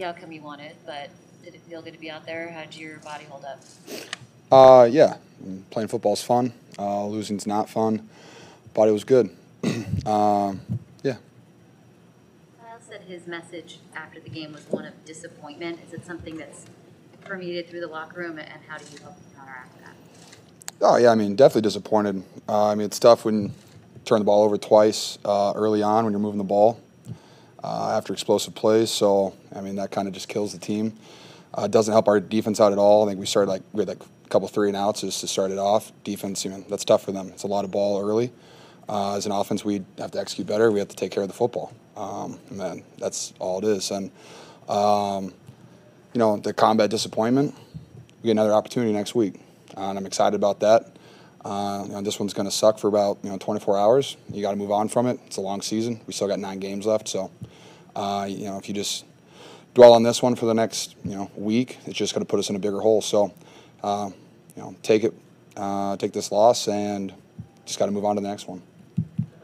the outcome you wanted, but did it feel good to be out there? How did your body hold up? Uh, yeah, playing football's fun. Uh, losing's not fun. Body was good. um, yeah. Kyle said his message after the game was one of disappointment. Is it something that's permeated through the locker room, and how do you help counteract that? Oh yeah, I mean definitely disappointed. Uh, I mean it's tough when you turn the ball over twice uh, early on when you're moving the ball uh, after explosive plays. So I mean that kind of just kills the team. Uh, doesn't help our defense out at all. I think we started like we had like a couple three and outs just to start it off. Defense, you know, that's tough for them. It's a lot of ball early. Uh, as an offense, we have to execute better. We have to take care of the football. Um, and then that's all it is. And um, you know, the combat disappointment. We get another opportunity next week, uh, and I'm excited about that. Uh, you know, this one's going to suck for about you know 24 hours. You got to move on from it. It's a long season. We still got nine games left, so uh, you know if you just dwell on this one for the next you know week, it's just going to put us in a bigger hole. So uh, you know, take it, uh, take this loss, and just got to move on to the next one.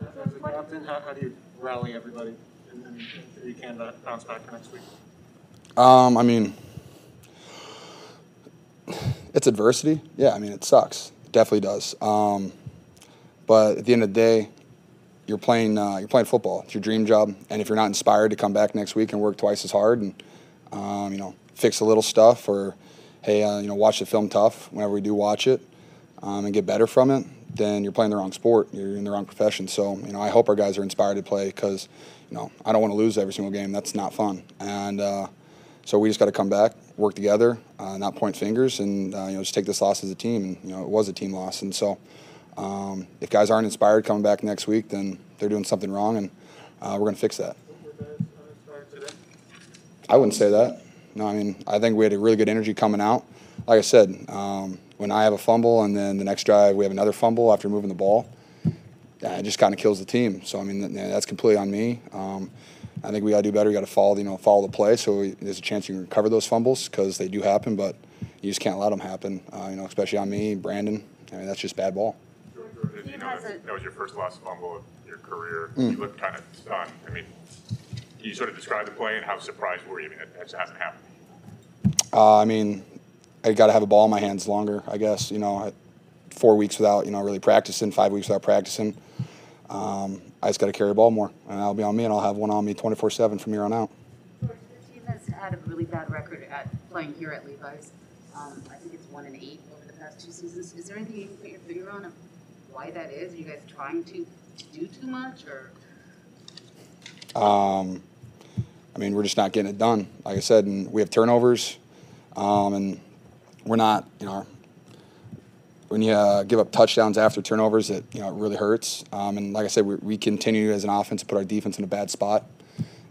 As a captain, how, how do you rally everybody and, and you can uh, bounce back for next week? Um, I mean, it's adversity. Yeah, I mean, it sucks. It definitely does. Um, but at the end of the day, you're playing uh, you're playing football. It's your dream job, and if you're not inspired to come back next week and work twice as hard and um, you know fix a little stuff or hey uh, you know watch the film tough whenever we do watch it um, and get better from it, then you're playing the wrong sport. You're in the wrong profession. So you know I hope our guys are inspired to play because you know I don't want to lose every single game. That's not fun. And uh, so we just got to come back, work together, uh, not point fingers, and uh, you know just take this loss as a team. And you know it was a team loss, and so um, if guys aren't inspired coming back next week, then they're doing something wrong, and uh, we're going to fix that. I wouldn't say that. No, I mean I think we had a really good energy coming out. Like I said, um, when I have a fumble and then the next drive we have another fumble after moving the ball, it just kind of kills the team. So I mean that's completely on me. Um, I think we got to do better. We got to follow, you know, follow the play. So we, there's a chance you can recover those fumbles because they do happen, but you just can't let them happen. Uh, you know, especially on me, Brandon. I mean, that's just bad ball. You know, that, that was your first lost fumble of your career. Mm. You looked kind of stunned. I mean, can you sort of describe the play and how surprised were you? I mean, that, that hasn't happened. Uh, I mean, I got to have a ball in my hands longer. I guess you know, four weeks without you know really practicing, five weeks without practicing. Um, I just got to carry the ball more, and that'll be on me, and I'll have one on me 24/7 from here on out. George, the team has had a really bad record at playing here at Levi's. Um, I think it's one and eight over the past two seasons. Is there anything you can put your finger on of why that is? Are you guys trying to, do too much, or? Um, I mean, we're just not getting it done. Like I said, and we have turnovers, um, and we're not, you know, when you uh, give up touchdowns after turnovers, it you know it really hurts. Um, and like I said, we, we, continue as an offense to put our defense in a bad spot,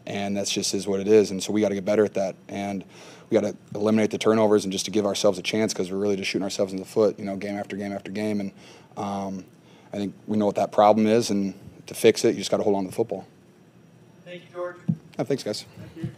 and that's just is what it is. And so we got to get better at that, and we got to eliminate the turnovers and just to give ourselves a chance because we're really just shooting ourselves in the foot, you know, game after game after game. And um, I think we know what that problem is, and to fix it, you just got to hold on to the football. Thank you, George. Thanks, guys. Thank you.